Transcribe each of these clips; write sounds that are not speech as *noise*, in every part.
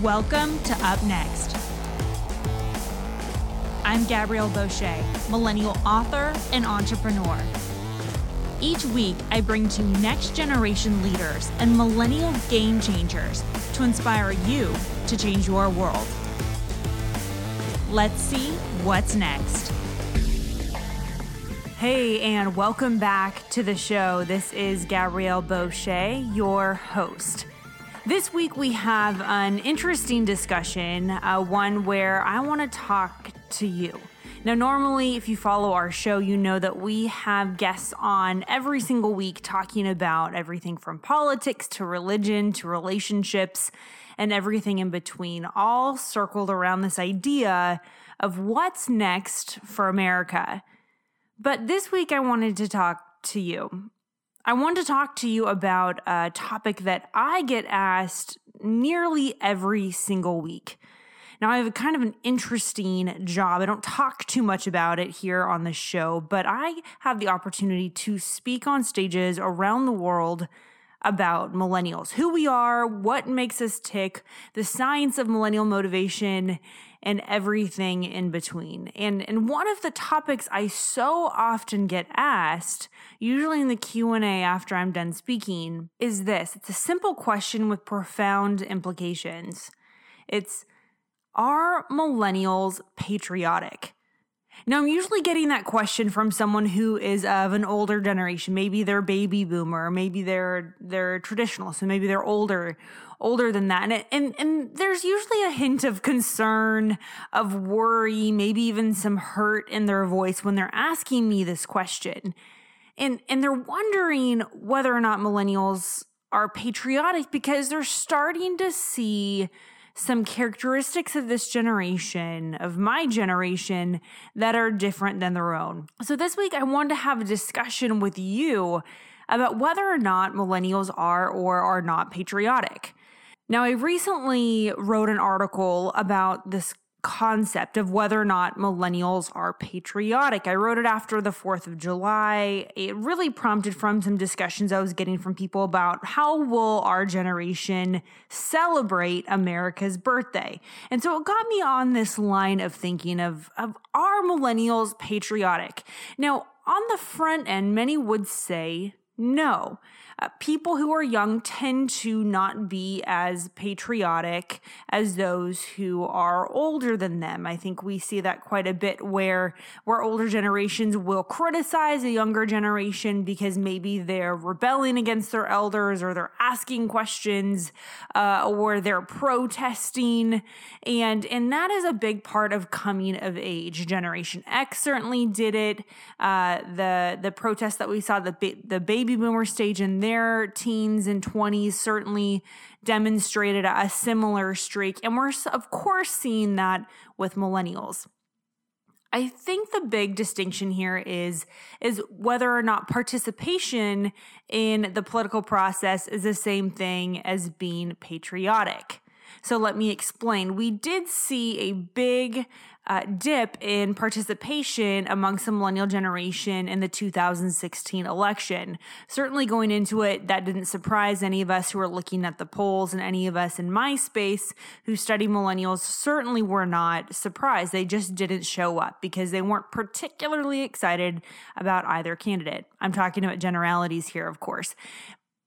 Welcome to Up Next. I'm Gabrielle Bosché, millennial author and entrepreneur. Each week, I bring to you next generation leaders and millennial game changers to inspire you to change your world. Let's see what's next. Hey, and welcome back to the show. This is Gabrielle Bosché, your host. This week we have an interesting discussion, uh, one where I want to talk to you. Now, normally, if you follow our show, you know that we have guests on every single week talking about everything from politics to religion to relationships and everything in between, all circled around this idea of what's next for America. But this week, I wanted to talk to you. I want to talk to you about a topic that I get asked nearly every single week. Now, I have a kind of an interesting job. I don't talk too much about it here on the show, but I have the opportunity to speak on stages around the world about millennials, who we are, what makes us tick, the science of millennial motivation, and everything in between. And and one of the topics I so often get asked, usually in the Q&A after I'm done speaking, is this. It's a simple question with profound implications. It's are millennials patriotic? Now, I'm usually getting that question from someone who is of an older generation. Maybe they're baby boomer, maybe they're they're traditional, so maybe they're older older than that. And, and and there's usually a hint of concern, of worry, maybe even some hurt in their voice when they're asking me this question. And and they're wondering whether or not millennials are patriotic because they're starting to see some characteristics of this generation, of my generation, that are different than their own. So this week, I wanted to have a discussion with you about whether or not millennials are or are not patriotic. Now, I recently wrote an article about this concept of whether or not millennials are patriotic. I wrote it after the 4th of July. It really prompted from some discussions I was getting from people about how will our generation celebrate America's birthday. And so it got me on this line of thinking of, of are millennials patriotic? Now, on the front end, many would say no. Uh, people who are young tend to not be as patriotic as those who are older than them. I think we see that quite a bit where where older generations will criticize a younger generation because maybe they're rebelling against their elders or they're asking questions uh, or they're protesting and and that is a big part of coming of age. Generation X certainly did it. Uh, the the protests that we saw the the baby boomer stage in there their teens and 20s certainly demonstrated a similar streak. And we're, of course, seeing that with millennials. I think the big distinction here is is whether or not participation in the political process is the same thing as being patriotic. So let me explain. We did see a big uh, dip in participation amongst the millennial generation in the 2016 election. Certainly, going into it, that didn't surprise any of us who were looking at the polls, and any of us in my space who study millennials certainly were not surprised. They just didn't show up because they weren't particularly excited about either candidate. I'm talking about generalities here, of course.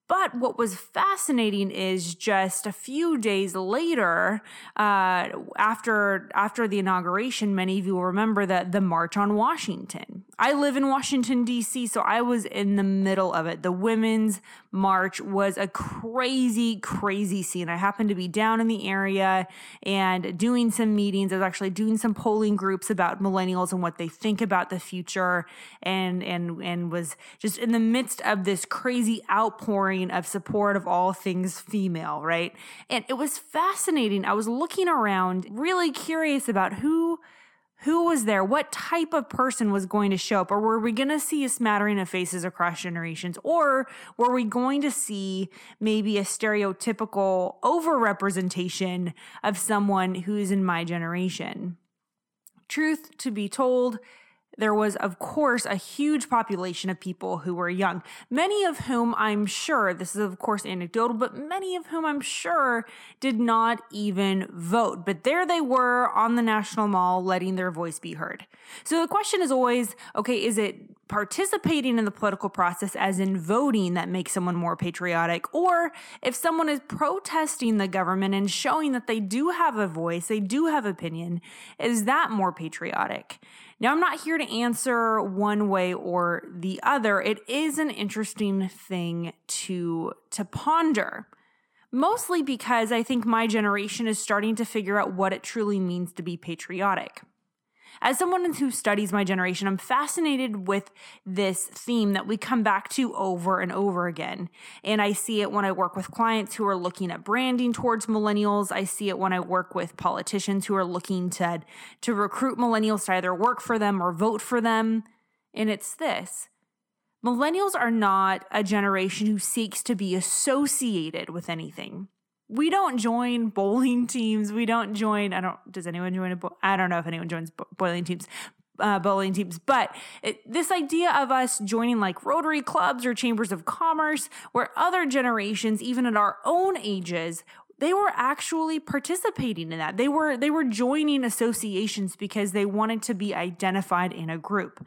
But what was fascinating is just a few days later, uh, after after the inauguration, many of you will remember that the March on Washington. I live in Washington D.C., so I was in the middle of it. The Women's March was a crazy, crazy scene. I happened to be down in the area and doing some meetings. I was actually doing some polling groups about millennials and what they think about the future, and and and was just in the midst of this crazy outpouring of support of all things female, right? And it was fascinating. I was looking around, really curious about who who was there? What type of person was going to show up? Or were we going to see a smattering of faces across generations? Or were we going to see maybe a stereotypical overrepresentation of someone who's in my generation? Truth to be told, there was, of course, a huge population of people who were young, many of whom I'm sure, this is of course anecdotal, but many of whom I'm sure did not even vote. But there they were on the National Mall letting their voice be heard. So the question is always okay, is it participating in the political process, as in voting, that makes someone more patriotic? Or if someone is protesting the government and showing that they do have a voice, they do have opinion, is that more patriotic? Now, I'm not here to answer one way or the other. It is an interesting thing to, to ponder, mostly because I think my generation is starting to figure out what it truly means to be patriotic. As someone who studies my generation, I'm fascinated with this theme that we come back to over and over again. And I see it when I work with clients who are looking at branding towards millennials. I see it when I work with politicians who are looking to, to recruit millennials to either work for them or vote for them. And it's this millennials are not a generation who seeks to be associated with anything we don't join bowling teams. We don't join. I don't. Does anyone join a? Bo- I don't know if anyone joins bo- bowling teams. Uh, bowling teams, but it, this idea of us joining like Rotary clubs or chambers of commerce, where other generations, even at our own ages, they were actually participating in that. They were they were joining associations because they wanted to be identified in a group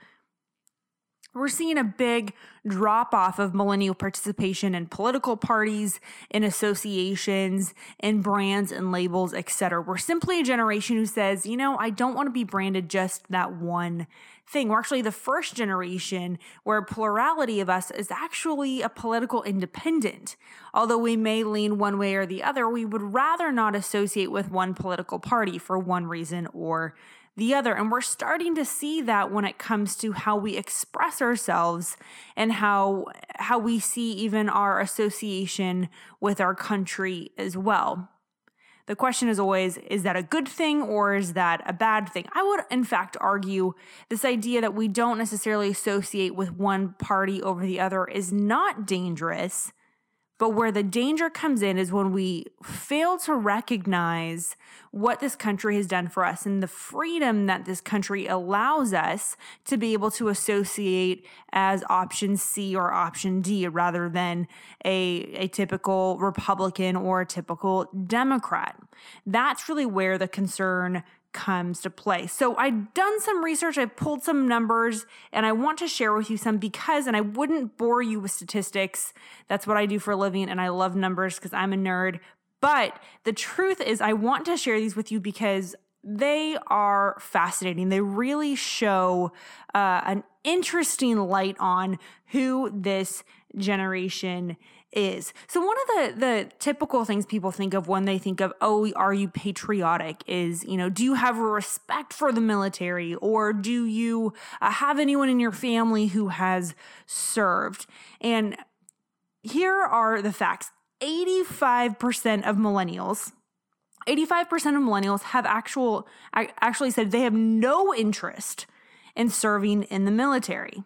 we're seeing a big drop off of millennial participation in political parties, in associations, in brands and labels, etc. We're simply a generation who says, you know, I don't want to be branded just that one thing. We're actually the first generation where a plurality of us is actually a political independent. Although we may lean one way or the other, we would rather not associate with one political party for one reason or the other. And we're starting to see that when it comes to how we express ourselves and how how we see even our association with our country as well. The question is always is that a good thing or is that a bad thing? I would, in fact, argue this idea that we don't necessarily associate with one party over the other is not dangerous. But where the danger comes in is when we fail to recognize what this country has done for us and the freedom that this country allows us to be able to associate as option C or option D rather than a, a typical Republican or a typical Democrat. That's really where the concern comes to play. So I've done some research, I've pulled some numbers, and I want to share with you some because, and I wouldn't bore you with statistics. That's what I do for a living, and I love numbers because I'm a nerd. But the truth is, I want to share these with you because they are fascinating. They really show uh, an interesting light on who this generation is. So one of the the typical things people think of when they think of oh are you patriotic is, you know, do you have respect for the military or do you uh, have anyone in your family who has served? And here are the facts. 85% of millennials 85% of millennials have actual actually said they have no interest in serving in the military.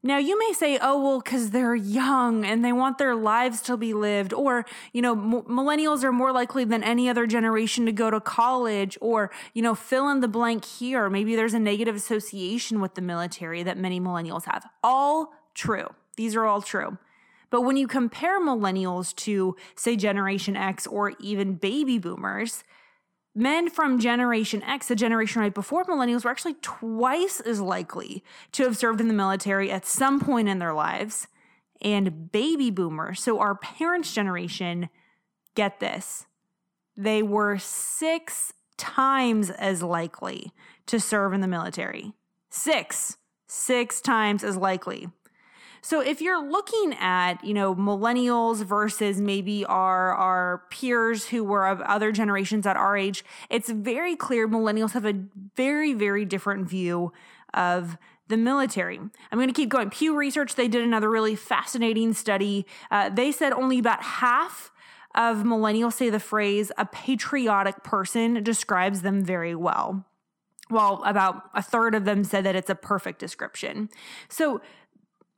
Now, you may say, oh, well, because they're young and they want their lives to be lived, or, you know, m- millennials are more likely than any other generation to go to college, or, you know, fill in the blank here. Maybe there's a negative association with the military that many millennials have. All true. These are all true. But when you compare millennials to, say, Generation X or even baby boomers, men from Generation X, the generation right before millennials, were actually twice as likely to have served in the military at some point in their lives. And baby boomers, so our parents' generation, get this, they were six times as likely to serve in the military. Six, six times as likely. So if you're looking at, you know, millennials versus maybe our our peers who were of other generations at our age, it's very clear millennials have a very very different view of the military. I'm going to keep going. Pew Research, they did another really fascinating study. Uh, they said only about half of millennials say the phrase a patriotic person describes them very well. While about a third of them said that it's a perfect description. So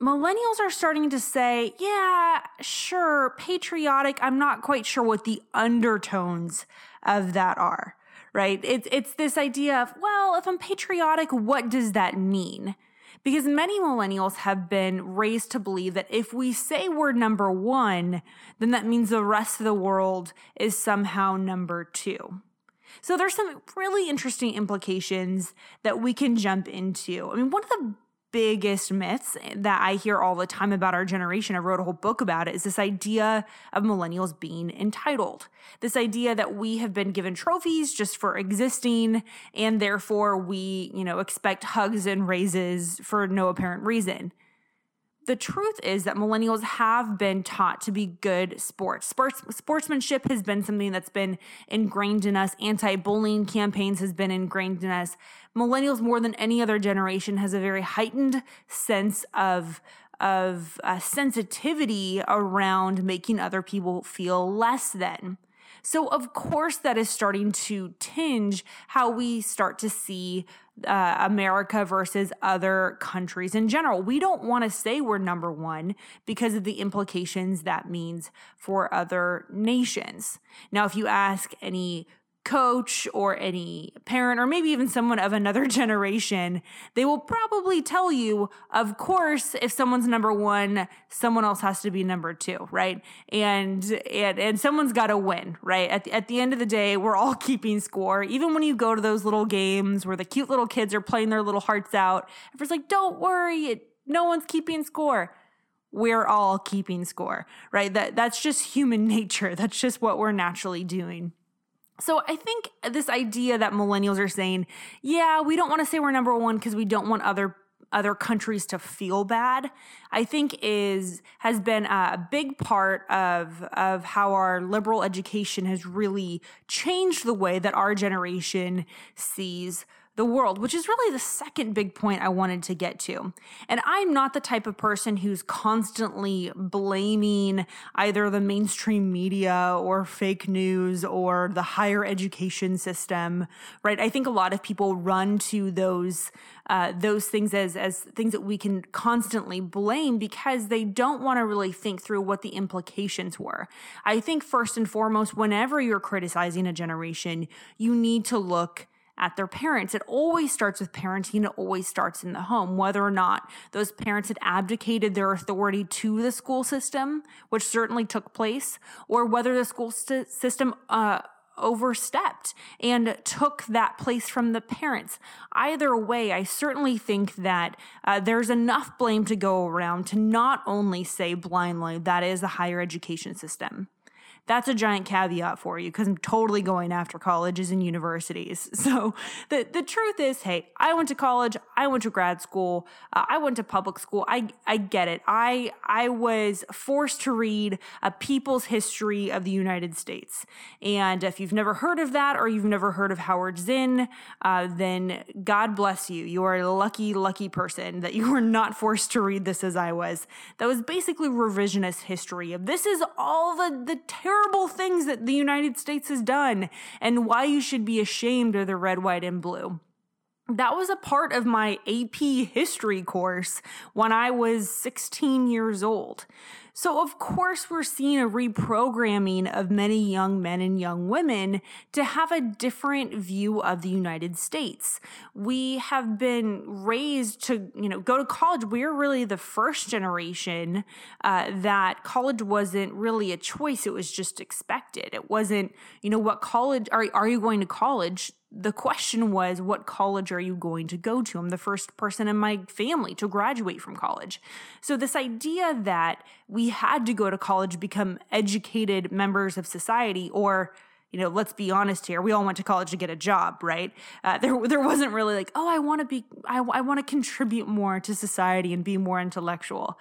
millennials are starting to say, yeah, sure, patriotic. I'm not quite sure what the undertones of that are. right? It's it's this idea of, well, if I'm patriotic, what does that mean? Because many millennials have been raised to believe that if we say we're number one, then that means the rest of the world is somehow number two. So there's some really interesting implications that we can jump into. I mean, one of the biggest myths that I hear all the time about our generation, I wrote a whole book about it, is this idea of millennials being entitled. This idea that we have been given trophies just for existing, and therefore we, you know, expect hugs and raises for no apparent reason the truth is that millennials have been taught to be good sports. sports. Sportsmanship has been something that's been ingrained in us. Anti-bullying campaigns has been ingrained in us. Millennials, more than any other generation, has a very heightened sense of of uh, sensitivity around making other people feel less than. So, of course, that is starting to tinge how we start to see uh, America versus other countries in general. We don't want to say we're number one because of the implications that means for other nations. Now, if you ask any coach or any parent or maybe even someone of another *laughs* generation, they will probably tell you, of course, if someone's number one, someone else has to be number two, right? And and, and someone's got to win, right? At the, at the end of the day, we're all *laughs* keeping score. Even when you go to those little games where the cute little kids are playing their little hearts out, everyone's like, don't worry, no one's keeping score we're all keeping score, right? That that's just human *laughs* nature. That's just what we're naturally doing. So I think this idea that millennials are saying, yeah, we don't want to say we're number one because we don't want other other countries to feel bad, I think is has been a big part of of how our liberal education has really changed the way that our generation sees the world, which is really the second big point I wanted to get to. And I'm not the type of person who's constantly blaming either the mainstream media or fake news or the higher education system, right? I think a lot of people run to those uh, those things as as things that we can constantly blame because they don't want to really think through what the implications were. I think first and foremost, whenever you're criticizing a generation, you need to look at their parents. It always starts with parenting. It always starts in the home, whether or not those parents had abdicated their authority to the school system, which certainly took place, or whether the school st- system, uh, overstepped and took that place from the parents. Either way, I certainly think that uh, there's enough blame to go around to not only say blindly that is the higher education system that's a giant caveat for you because I'm totally going after colleges and universities. *laughs* So the, the truth is, hey, I went to college, I went to grad school, uh, I went to public school. I, I get it. I, I was forced to read a people's history of the United States. And if you've never heard of that or you've never heard of Howard Zinn, uh, then God bless you. You are a lucky, lucky person that you were not forced to read this as I was. That was basically revisionist history of this is all the, the terrible terrible things that the United States has done and why you should be ashamed of the red, white, and blue. That was a part of my AP history course when I was 16 years old. So, of course, we're seeing a reprogramming of many young men and young women to have a different view of the United States. We have been raised to, you know, go to college. We're really the first generation uh, that college wasn't really a choice, it was just expected. It wasn't, you know, what college are, are you going to college? the question was, what college are you going to go to? I'm the first person in my family to graduate from college. So, this idea that we had to go to college, become educated members of society, or you know, let's be honest here. We all went to college to get a job, right? Uh, there, there wasn't really like, oh, I want to be, I, I want to contribute more to society and be more intellectual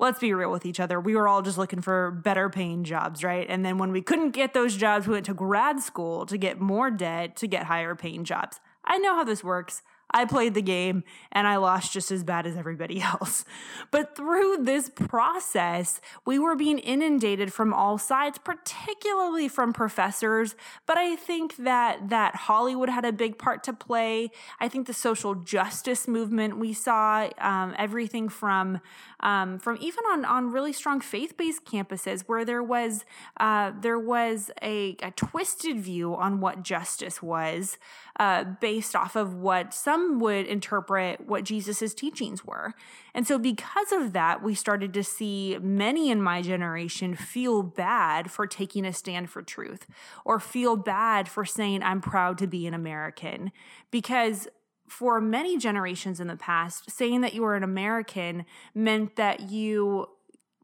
let's be real with each other. We were all just looking for better paying jobs, right? And then when we couldn't get those jobs, we went to grad school to get more debt to get higher paying jobs. I know how this works. I played the game and I lost just as bad as everybody *laughs* else. But through this process, we were being inundated from all sides, particularly from professors. But I think that that Hollywood had a big part to play. I think the social justice movement we saw, um, everything from um, from even on on really strong faith based campuses where there was uh, there was a, a twisted view on what justice was uh, based off of what some would interpret what Jesus's teachings were. And so, because of that, we started to see many in my generation feel bad for taking a stand for truth or feel bad for saying, I'm proud to be an American. Because for many generations in the past, saying that you were an American meant that you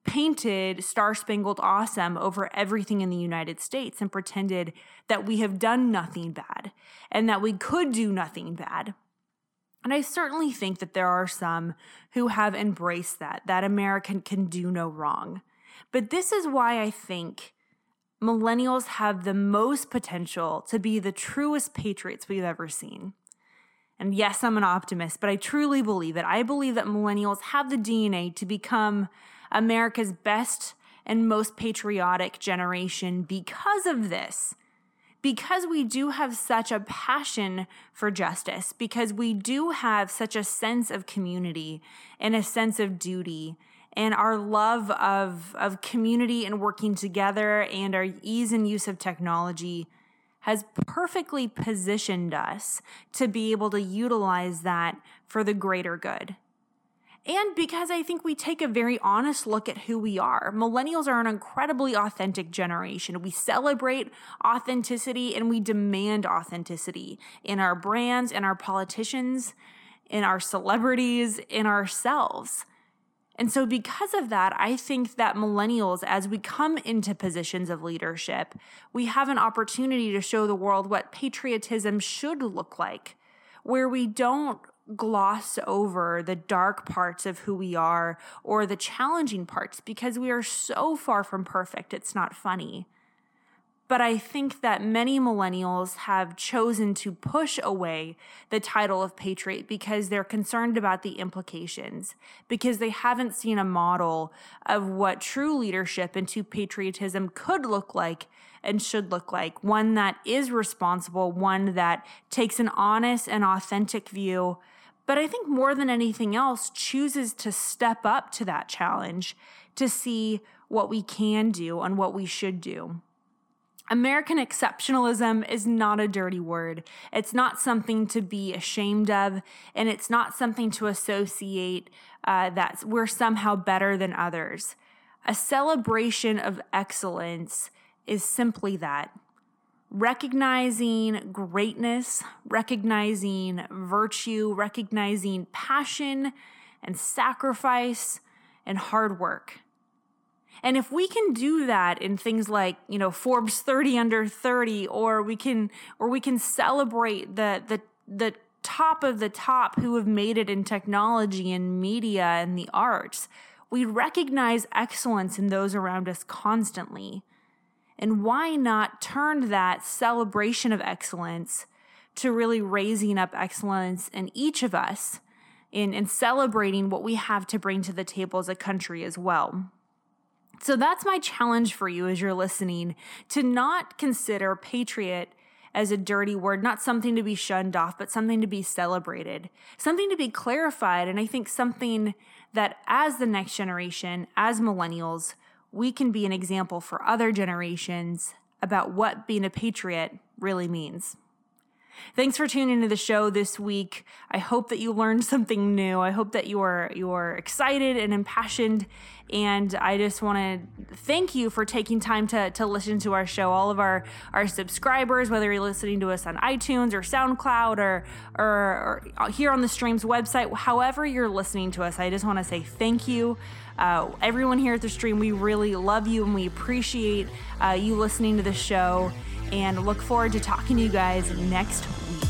painted Star Spangled Awesome over everything in the United States and pretended that we have done nothing bad and that we could do nothing bad. And I certainly think that there are some who have embraced that, that American can do no wrong. But this is why I think millennials have the most potential to be the truest patriots we've ever seen. And yes, I'm an optimist, but I truly believe it. I believe that millennials have the DNA to become America's best and most patriotic generation because of this. Because we do have such a passion for justice, because we do have such a sense of community and a sense of duty, and our love of, of community and working together, and our ease and use of technology has perfectly positioned us to be able to utilize that for the greater good. And because I think we take a very honest look at who we are. Millennials are an incredibly authentic generation. We celebrate authenticity and we demand authenticity in our brands, in our politicians, in our celebrities, in ourselves. And so, because of that, I think that millennials, as we come into positions of leadership, we have an opportunity to show the world what patriotism should look like, where we don't gloss over the dark parts of who we are or the challenging parts because we are so far from perfect, it's not funny. But I think that many millennials have chosen to push away the title of patriot because they're concerned about the implications, because they haven't seen a model of what true leadership into patriotism could look like and should look like. One that is responsible, one that takes an honest and authentic view but I think more than anything else, chooses to step up to that challenge to see what we can do and what we should do. American exceptionalism is not a dirty word. It's not something to be ashamed of, and it's not something to associate uh, that we're somehow better than others. A celebration of excellence is simply that recognizing greatness, recognizing virtue, recognizing passion and sacrifice and hard work. And if we can do that in things like, you know, Forbes 30 under 30 or we can or we can celebrate the the the top of the top who have made it in technology and media and the arts, we recognize excellence in those around us constantly. And why not turn that celebration of excellence to really raising up excellence in each of us in, in celebrating what we have to bring to the table as a country as well? So that's my challenge for you as you're listening to not consider patriot as a dirty word, not something to be shunned off, but something to be celebrated, something to be clarified. And I think something that as the next generation, as millennials, we can be an example for other generations about what being a patriot really means. Thanks for tuning into the show this week. I hope that you learned *laughs* something new. I hope that you are you are excited and impassioned. And I just want to thank you for taking time to, to listen to our show. All of our, our subscribers, whether you're listening to us on iTunes or SoundCloud or, or, or here on the stream's website, however you're listening to us, I just want to say thank you. Uh, everyone here at the stream, we really love you and we appreciate uh, you listening to the show and look forward to talking to you guys next week.